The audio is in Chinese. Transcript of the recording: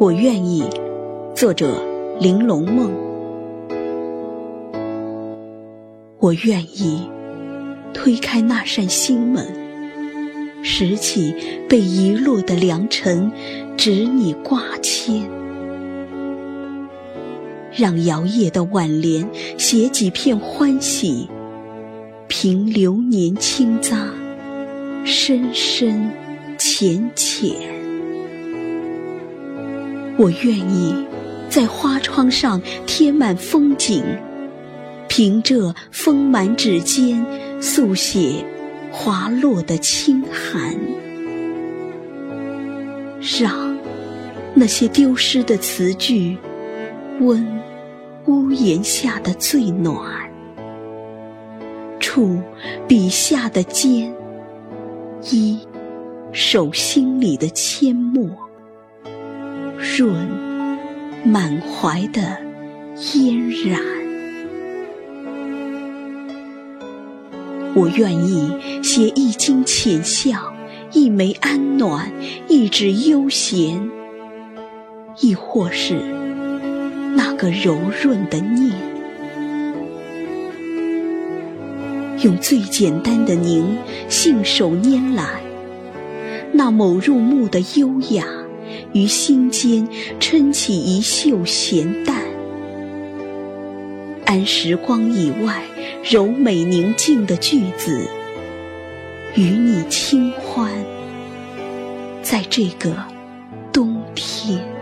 我愿意。作者：玲珑梦。我愿意推开那扇心门，拾起被遗落的良辰，执你挂牵，让摇曳的挽联写几片欢喜，凭流年轻匝，深深浅浅。我愿意在花窗上贴满风景，凭这丰满指尖速写滑落的轻寒，让那些丢失的词句温屋檐下的最暖，触笔下的尖，依手心里的阡陌。润满怀的嫣然，我愿意写一襟浅笑，一枚安暖，一纸悠闲，亦或是那个柔润的念，用最简单的凝，信手拈来，那某入目的优雅。于心间撑起一袖闲淡，安时光以外柔美宁静的句子，与你清欢，在这个冬天。